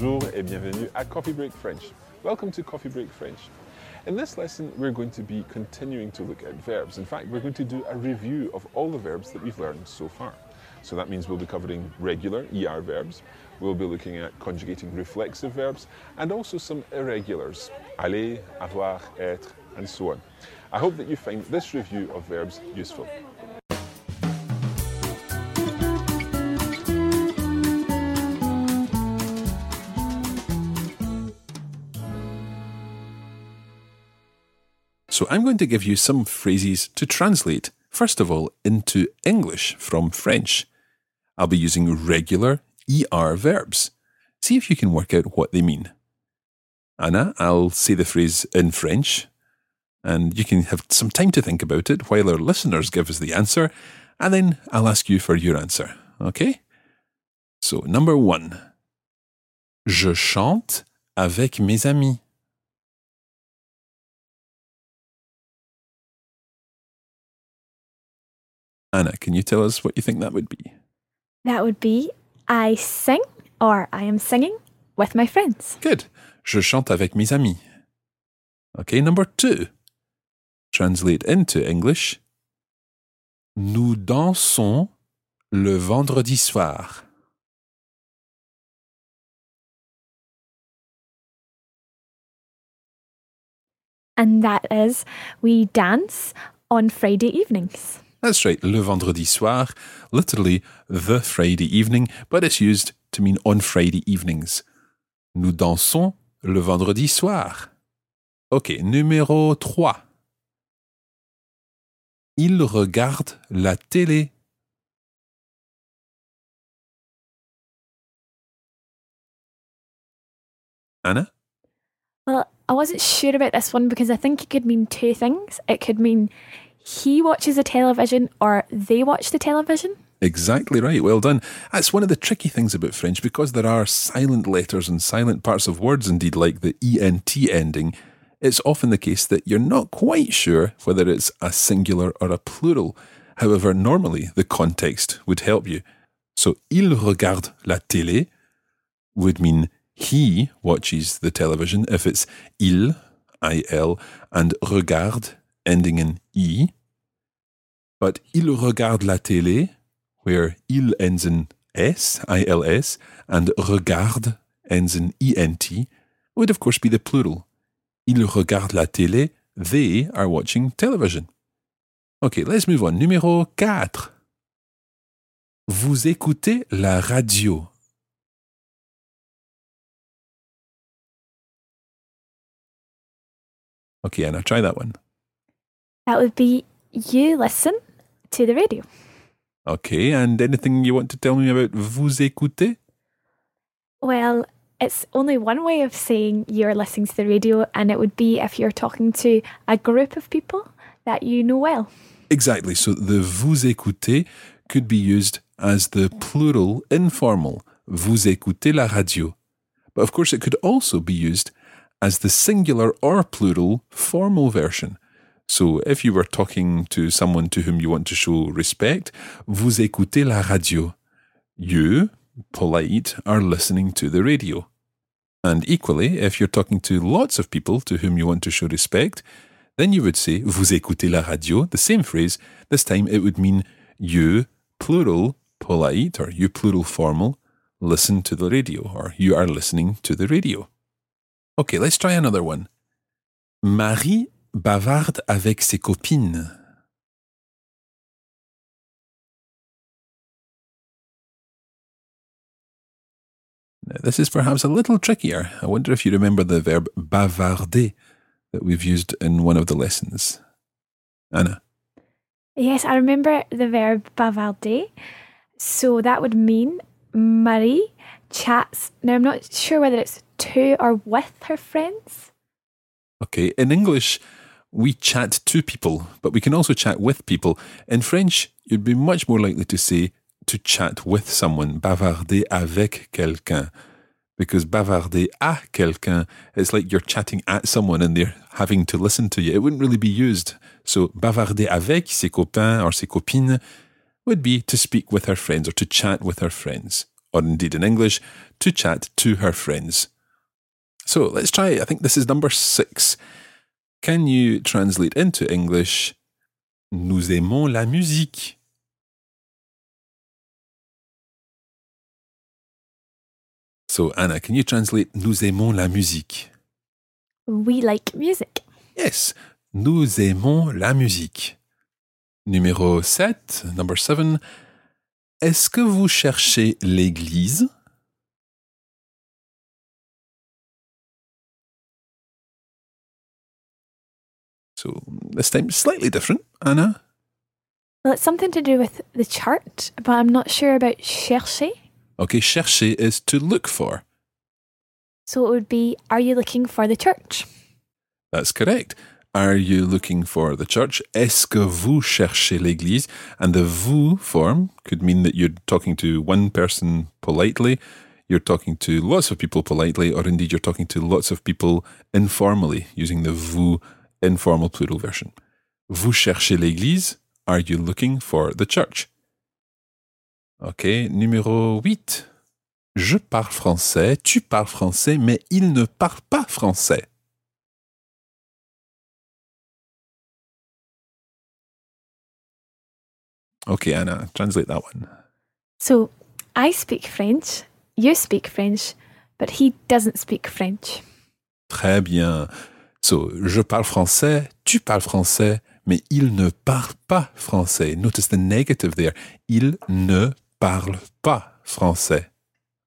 Bonjour et bienvenue à Coffee Break French. Welcome to Coffee Break French. In this lesson, we're going to be continuing to look at verbs. In fact, we're going to do a review of all the verbs that we've learned so far. So that means we'll be covering regular ER verbs, we'll be looking at conjugating reflexive verbs, and also some irregulars, aller, avoir, être, and so on. I hope that you find this review of verbs useful. So I'm going to give you some phrases to translate, first of all, into English from French. I'll be using regular ER verbs. See if you can work out what they mean. Anna, I'll say the phrase in French, and you can have some time to think about it while our listeners give us the answer, and then I'll ask you for your answer. Okay? So, number one. Je chante avec mes amis. Anna, can you tell us what you think that would be? That would be I sing or I am singing with my friends. Good. Je chante avec mes amis. Okay, number two. Translate into English. Nous dansons le vendredi soir. And that is we dance on Friday evenings. That's right, le vendredi soir, literally the Friday evening, but it's used to mean on Friday evenings. Nous dansons le vendredi soir. Ok, numéro 3. Il regarde la télé. Anna? Well, I wasn't sure about this one because I think it could mean two things. It could mean he watches the television or they watch the television. Exactly right. Well done. That's one of the tricky things about French because there are silent letters and silent parts of words, indeed, like the ENT ending. It's often the case that you're not quite sure whether it's a singular or a plural. However, normally the context would help you. So, il regarde la télé would mean he watches the television if it's il, I-L, and regarde ending in E. But il regarde la télé, where il ends in S, I-L-S, and regarde ends in E-N-T, would of course be the plural. Il regarde la télé, they are watching television. Okay, let's move on. Numéro 4. Vous écoutez la radio. Okay, Anna, try that one. That would be you listen to the radio. Okay, and anything you want to tell me about vous écoutez? Well, it's only one way of saying you're listening to the radio, and it would be if you're talking to a group of people that you know well. Exactly. So the vous écoutez could be used as the plural informal. Vous écoutez la radio. But of course, it could also be used as the singular or plural formal version. So if you were talking to someone to whom you want to show respect, vous écoutez la radio. You, polite, are listening to the radio. And equally, if you're talking to lots of people to whom you want to show respect, then you would say vous écoutez la radio, the same phrase. This time it would mean you, plural, polite, or you, plural, formal, listen to the radio, or you are listening to the radio. Okay, let's try another one. Marie bavarde avec ses copines. Now, this is perhaps a little trickier. I wonder if you remember the verb bavarder that we've used in one of the lessons. Anna? Yes, I remember the verb bavarder. So that would mean Marie chats. Now, I'm not sure whether it's to or with her friends. Okay, in English, we chat to people, but we can also chat with people. In French, you'd be much more likely to say to chat with someone, bavarder avec quelqu'un. Because bavarder à quelqu'un, it's like you're chatting at someone and they're having to listen to you. It wouldn't really be used. So bavarder avec ses copains or ses copines would be to speak with her friends or to chat with her friends. or indeed in English, to chat to her friends. So let's try, I think this is number six. Can you translate into English, Nous aimons la musique? So, Anna, can you translate Nous aimons la musique? We like music. Yes, nous aimons la musique. Numéro 7, number 7. Est-ce que vous cherchez l'église? So this time slightly different, Anna. Well, it's something to do with the church, but I'm not sure about chercher. Okay, chercher is to look for. So it would be Are you looking for the church? That's correct. Are you looking for the church? Est-ce que vous cherchez l'église? And the vous form could mean that you're talking to one person politely, you're talking to lots of people politely, or indeed you're talking to lots of people informally using the vous informal plural version. Vous cherchez l'église? Are you looking for the church? Ok, numéro 8. Je parle français, tu parles français, mais il ne parle pas français. Okay, Anna, translate that one. So I speak French, you speak French, but he doesn't speak French. Très bien. So, je parle français, tu parles français, mais il ne parle pas français. Notice the negative there. Il ne parle pas français.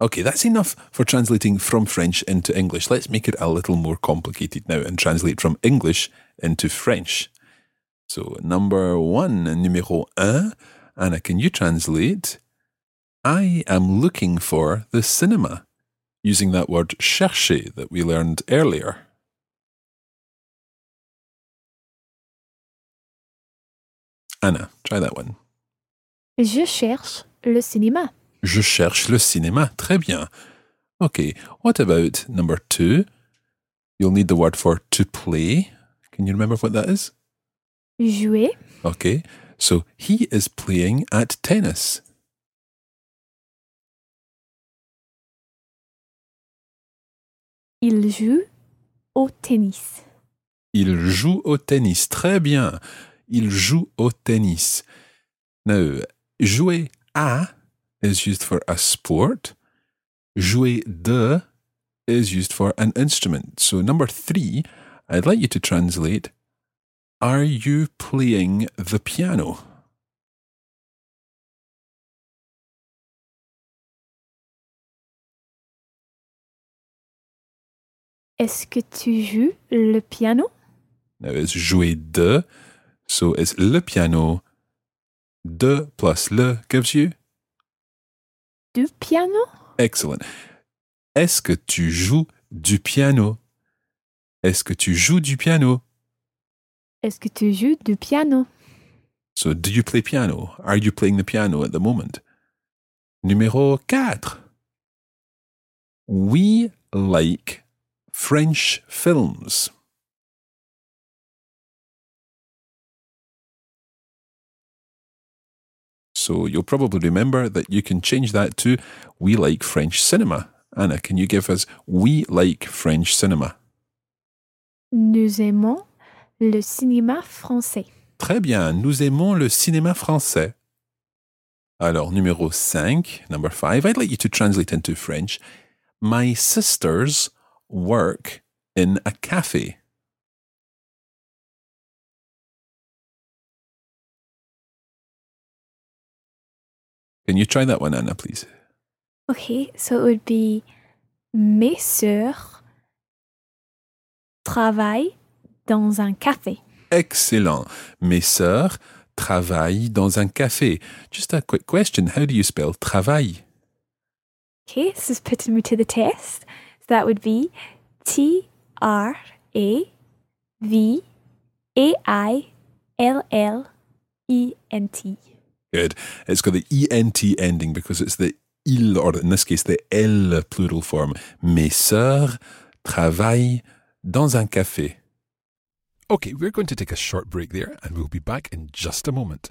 Okay, that's enough for translating from French into English. Let's make it a little more complicated now and translate from English into French. So, number one, numéro un. Anna, can you translate? I am looking for the cinema, using that word chercher that we learned earlier. Anna, try that one. Je cherche le cinéma. Je cherche le cinéma. Très bien. Okay, what about number two? You'll need the word for to play. Can you remember what that is? Jouer. Okay, so he is playing at tennis. Il joue au tennis. Il joue au tennis. Très bien. Il joue au tennis. Now, jouer à is used for a sport. Jouer de is used for an instrument. So, number three, I'd like you to translate Are you playing the piano? Est-ce que tu joues le piano? Now, it's jouer de. So, it's le piano. De plus le gives you. Du piano? Excellent. Est-ce que tu joues du piano? Est-ce que tu joues du piano? Est-ce que tu joues du piano? So, do you play piano? Are you playing the piano at the moment? Numéro 4. We like French films. So you'll probably remember that you can change that to We like French cinema. Anna, can you give us We like French cinema? Nous aimons le cinéma français. Très bien, nous aimons le cinéma français. Alors, numéro 5, number 5, I'd like you to translate into French. My sisters work in a cafe. Can you try that one, Anna, please? Okay, so it would be Mes sœurs travaillent dans un café. Excellent. Mes sœurs travaillent dans un café. Just a quick question. How do you spell travail? Okay, this is putting me to the test. So that would be T R A V A I L L E N T. Good. It's got the ENT ending because it's the il, or in this case, the L plural form. Mes sœurs travaillent dans un café. Okay, we're going to take a short break there and we'll be back in just a moment.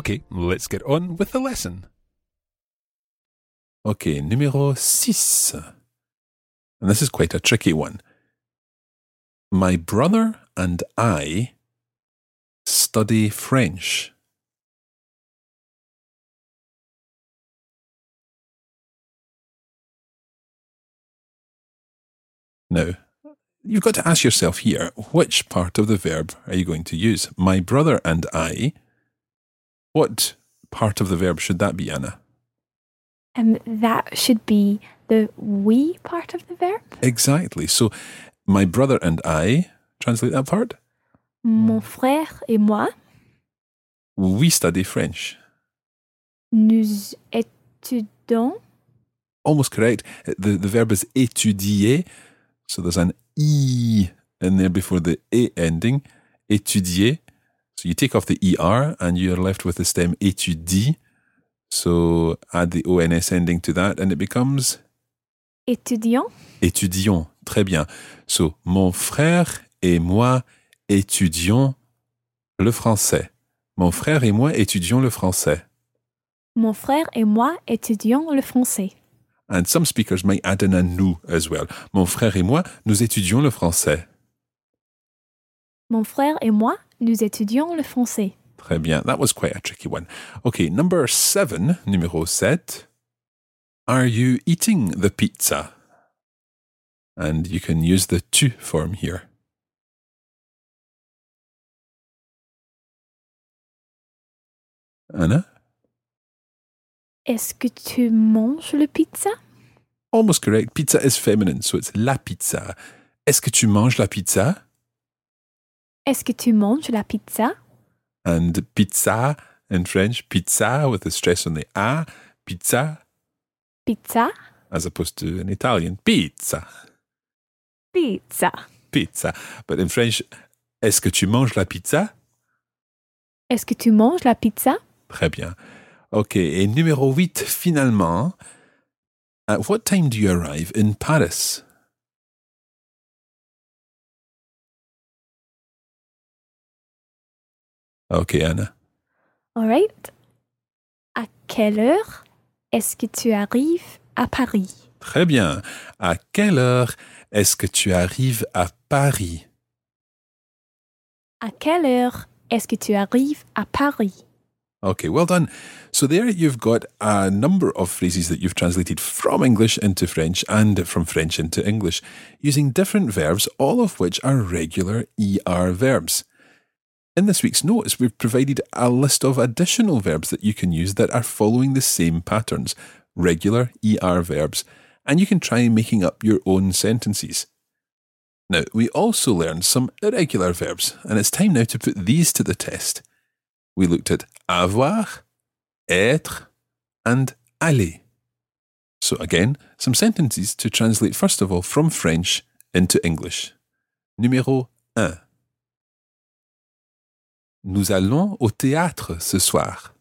Okay, let's get on with the lesson. Okay, numéro 6. And this is quite a tricky one. My brother and I study French. Now, you've got to ask yourself here which part of the verb are you going to use? My brother and I what part of the verb should that be, Anna? Um, that should be the we part of the verb. Exactly. So, my brother and I, translate that part. Mon frère et moi, We study French. nous étudions. Almost correct. The, the verb is étudier. So, there's an E in there before the A ending. Étudier. So, you take off the ER and you're left with the stem étudie. So, add the ONS ending to that and it becomes Étudiants. étudions. Très bien. So, mon frère et moi étudions le français. Mon frère et moi étudions le français. Mon frère et moi étudions le français. And some speakers might add in a nous as well. Mon frère et moi, nous étudions le français. Mon frère et moi, nous étudions le français. Très bien. That was quite a tricky one. Okay, number seven, numéro sept. Are you eating the pizza? And you can use the tu form here. Anna? Est-ce que tu manges le pizza? Almost correct. Pizza is feminine, so it's la pizza. Est-ce que tu manges la pizza? Est-ce que tu manges la pizza? And pizza in French, pizza with the stress on the a, pizza, Pizza? as opposed to in Italian, pizza, Pizza. pizza. But in French, est-ce que tu manges la pizza? Est-ce que tu manges la pizza? Très bien. OK, et numéro 8, finalement. At what time do you arrive in Paris? OK, Anna. All right. À quelle heure est-ce que tu arrives à Paris? Très bien. À quelle heure est-ce que tu arrives à Paris? À quelle heure est-ce que tu arrives à Paris? Okay, well done. So there you've got a number of phrases that you've translated from English into French and from French into English using different verbs, all of which are regular ER verbs. In this week's notes, we've provided a list of additional verbs that you can use that are following the same patterns, regular ER verbs, and you can try making up your own sentences. Now, we also learned some irregular verbs, and it's time now to put these to the test. We looked at avoir, être, and aller. So, again, some sentences to translate first of all from French into English. Numéro 1. Nous allons au théâtre ce soir.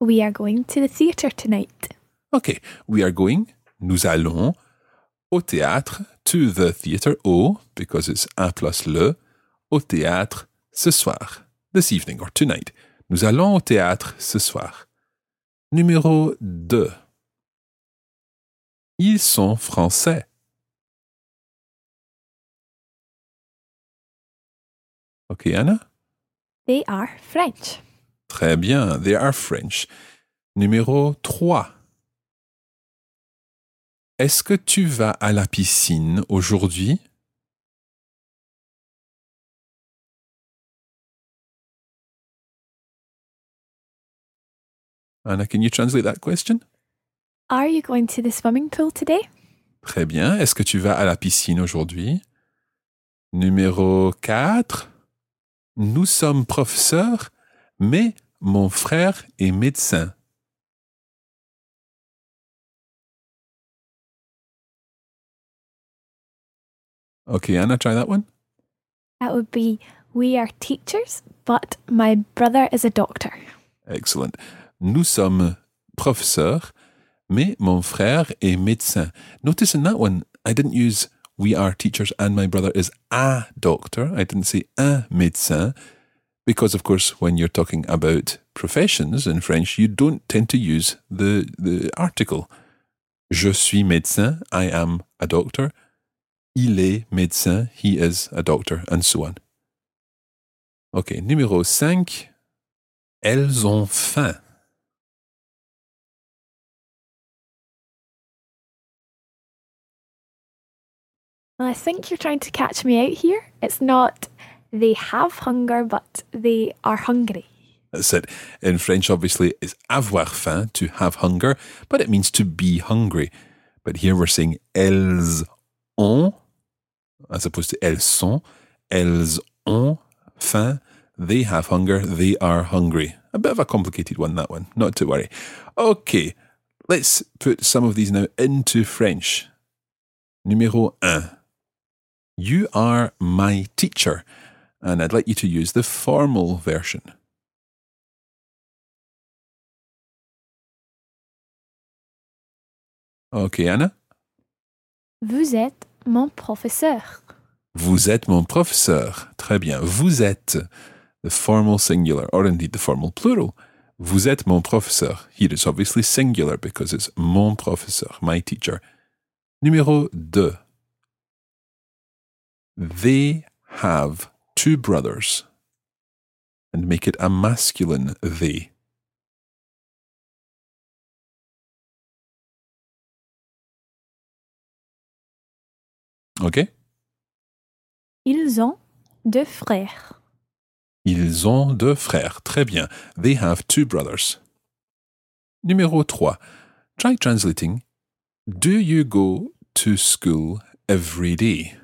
We are going to the theatre tonight. Okay, we are going, nous allons, au théâtre, to the theatre, au, because it's un plus le, au théâtre, ce soir, this evening or tonight. Nous allons au théâtre ce soir. Numéro 2. Ils sont français. Ok, Anna? They are French. Très bien, they are French. Numéro 3. Est-ce que tu vas à la piscine aujourd'hui? Anna, can you translate that question? Are you going to the swimming pool today? Très bien. Est-ce que tu vas à la piscine aujourd'hui? Numéro 4. Nous sommes professeurs, mais mon frère est médecin. Okay, Anna, try that one. That would be We are teachers, but my brother is a doctor. Excellent. Nous sommes professeurs, mais mon frère est médecin. Notice in that one, I didn't use we are teachers and my brother is a doctor. I didn't say un médecin because, of course, when you're talking about professions in French, you don't tend to use the, the article. Je suis médecin, I am a doctor. Il est médecin, he is a doctor, and so on. Ok, numéro 5. Elles ont faim. Well, I think you're trying to catch me out here. It's not they have hunger, but they are hungry. That's it. In French, obviously, it's avoir faim, to have hunger, but it means to be hungry. But here we're saying elles ont, as opposed to elles sont. Elles ont faim, they have hunger, they are hungry. A bit of a complicated one, that one. Not to worry. Okay, let's put some of these now into French. Numéro un. You are my teacher. And I'd like you to use the formal version. Okay, Anna? Vous êtes mon professeur. Vous êtes mon professeur. Très bien. Vous êtes the formal singular, or indeed the formal plural. Vous êtes mon professeur. Here it's obviously singular because it's mon professeur, my teacher. Numéro 2. They have two brothers. And make it a masculine they. Okay? Ils ont deux frères. Ils ont deux frères. Très bien. They have two brothers. Numéro 3. Try translating. Do you go to school every day?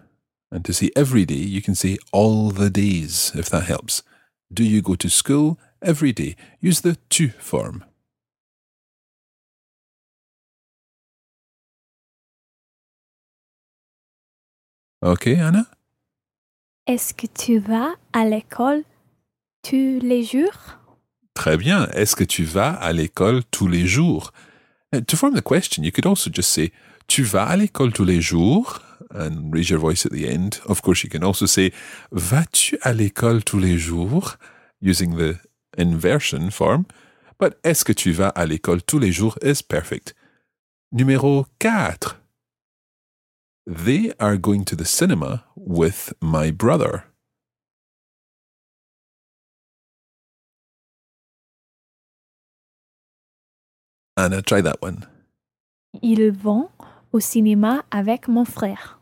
And to see every day, you can say all the days, if that helps. Do you go to school every day? Use the tu form. Okay, Anna? Est-ce que tu vas à l'école tous les jours? Très bien. Est-ce que tu vas à l'école tous les jours? Uh, to form the question, you could also just say, Tu vas à l'école tous les jours? And raise your voice at the end. Of course, you can also say, Vas-tu à l'école tous les jours? Using the inversion form. But est-ce que tu vas à l'école tous les jours is perfect. Numéro 4. They are going to the cinema with my brother. Anna, try that one. Ils vont au cinéma avec mon frère.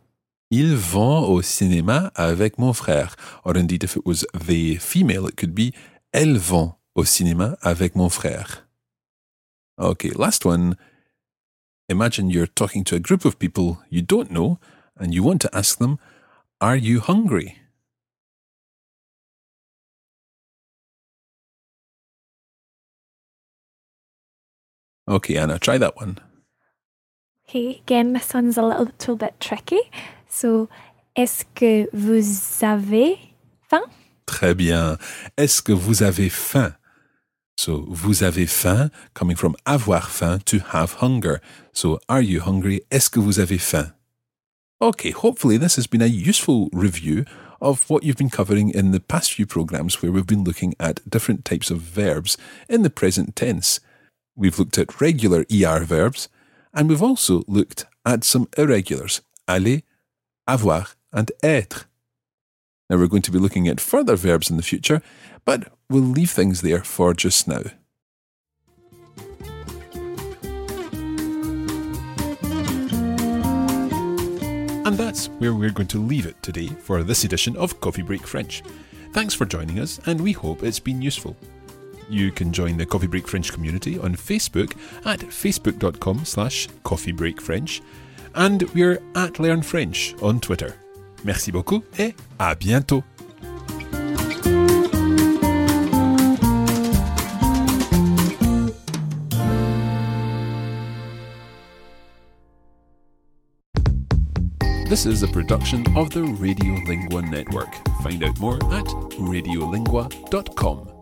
Ils vont au cinéma avec mon frère. Or indeed, if it was the female, it could be Elles vont au cinéma avec mon frère. Okay, last one. Imagine you're talking to a group of people you don't know and you want to ask them, Are you hungry? Okay, Anna, try that one. Okay, again, this one's a little, little bit tricky. So, est-ce que vous avez faim? Très bien. Est-ce que vous avez faim? So, vous avez faim, coming from avoir faim, to have hunger. So, are you hungry? Est-ce que vous avez faim? Okay, hopefully this has been a useful review of what you've been covering in the past few programs where we've been looking at different types of verbs in the present tense. We've looked at regular ER verbs, and we've also looked at some irregulars, aller, avoir, and être. Now we're going to be looking at further verbs in the future, but we'll leave things there for just now. And that's where we're going to leave it today for this edition of Coffee Break French. Thanks for joining us, and we hope it's been useful. You can join the Coffee Break French community on Facebook at facebook.com slash coffeebreakfrench and we're at Learn French on Twitter. Merci beaucoup et à bientôt. This is a production of the Radiolingua Network. Find out more at radiolingua.com.